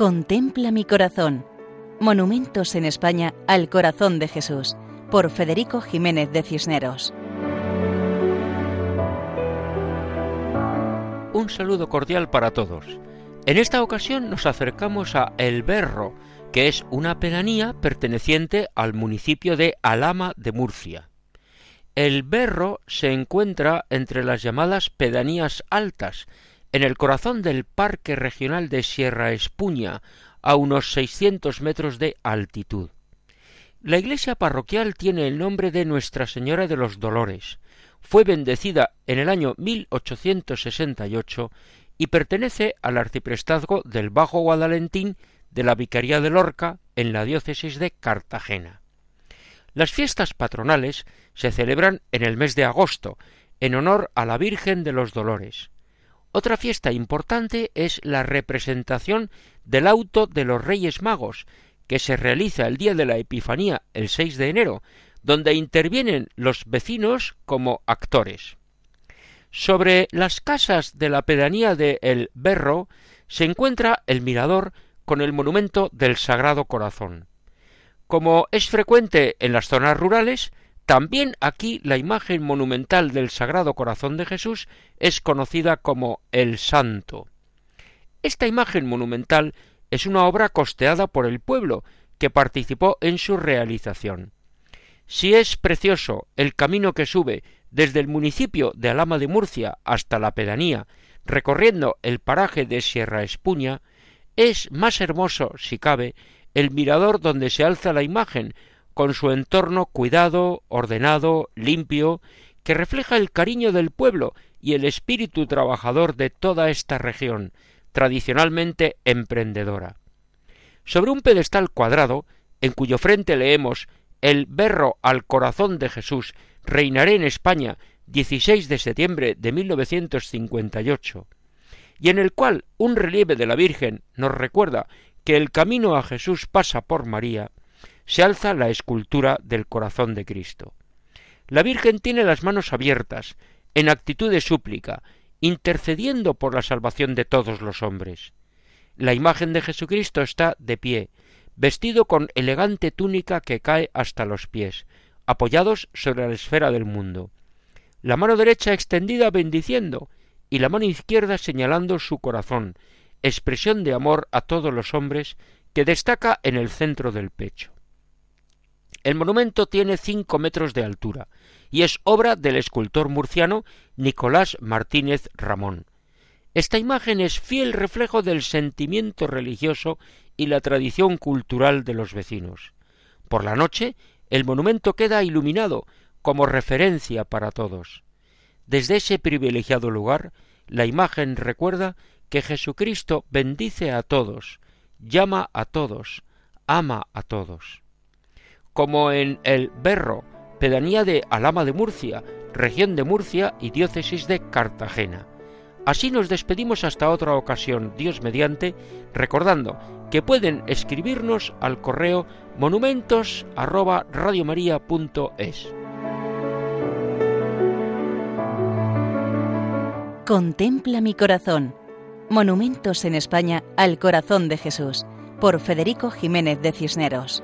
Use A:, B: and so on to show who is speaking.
A: Contempla mi corazón. Monumentos en España al corazón de Jesús, por Federico Jiménez de Cisneros.
B: Un saludo cordial para todos. En esta ocasión nos acercamos a El Berro, que es una pedanía perteneciente al municipio de Alama de Murcia. El Berro se encuentra entre las llamadas pedanías altas, en el corazón del Parque Regional de Sierra Espuña, a unos 600 metros de altitud. La iglesia parroquial tiene el nombre de Nuestra Señora de los Dolores. Fue bendecida en el año 1868 y pertenece al arciprestazgo del Bajo Guadalentín de la Vicaría de Lorca en la diócesis de Cartagena. Las fiestas patronales se celebran en el mes de agosto, en honor a la Virgen de los Dolores. Otra fiesta importante es la representación del auto de los Reyes Magos, que se realiza el día de la Epifanía, el 6 de enero, donde intervienen los vecinos como actores. Sobre las casas de la pedanía de El Berro se encuentra el mirador con el monumento del Sagrado Corazón. Como es frecuente en las zonas rurales, también aquí la imagen monumental del Sagrado Corazón de Jesús es conocida como el Santo. Esta imagen monumental es una obra costeada por el pueblo que participó en su realización. Si es precioso el camino que sube desde el municipio de Alama de Murcia hasta la pedanía, recorriendo el paraje de Sierra Espuña, es más hermoso, si cabe, el mirador donde se alza la imagen, con su entorno cuidado, ordenado, limpio, que refleja el cariño del pueblo y el espíritu trabajador de toda esta región, tradicionalmente emprendedora. Sobre un pedestal cuadrado, en cuyo frente leemos El berro al corazón de Jesús, reinaré en España 16 de septiembre de 1958, y en el cual un relieve de la Virgen nos recuerda que el camino a Jesús pasa por María, se alza la escultura del corazón de Cristo. La Virgen tiene las manos abiertas, en actitud de súplica, intercediendo por la salvación de todos los hombres. La imagen de Jesucristo está de pie, vestido con elegante túnica que cae hasta los pies, apoyados sobre la esfera del mundo. La mano derecha extendida bendiciendo y la mano izquierda señalando su corazón, expresión de amor a todos los hombres que destaca en el centro del pecho. El monumento tiene cinco metros de altura y es obra del escultor murciano Nicolás Martínez Ramón. Esta imagen es fiel reflejo del sentimiento religioso y la tradición cultural de los vecinos. Por la noche, el monumento queda iluminado como referencia para todos. Desde ese privilegiado lugar, la imagen recuerda que Jesucristo bendice a todos, llama a todos, ama a todos como en el Berro, pedanía de Alama de Murcia, región de Murcia y diócesis de Cartagena. Así nos despedimos hasta otra ocasión, Dios mediante, recordando que pueden escribirnos al correo monumentos
A: Contempla mi corazón. Monumentos en España al corazón de Jesús, por Federico Jiménez de Cisneros.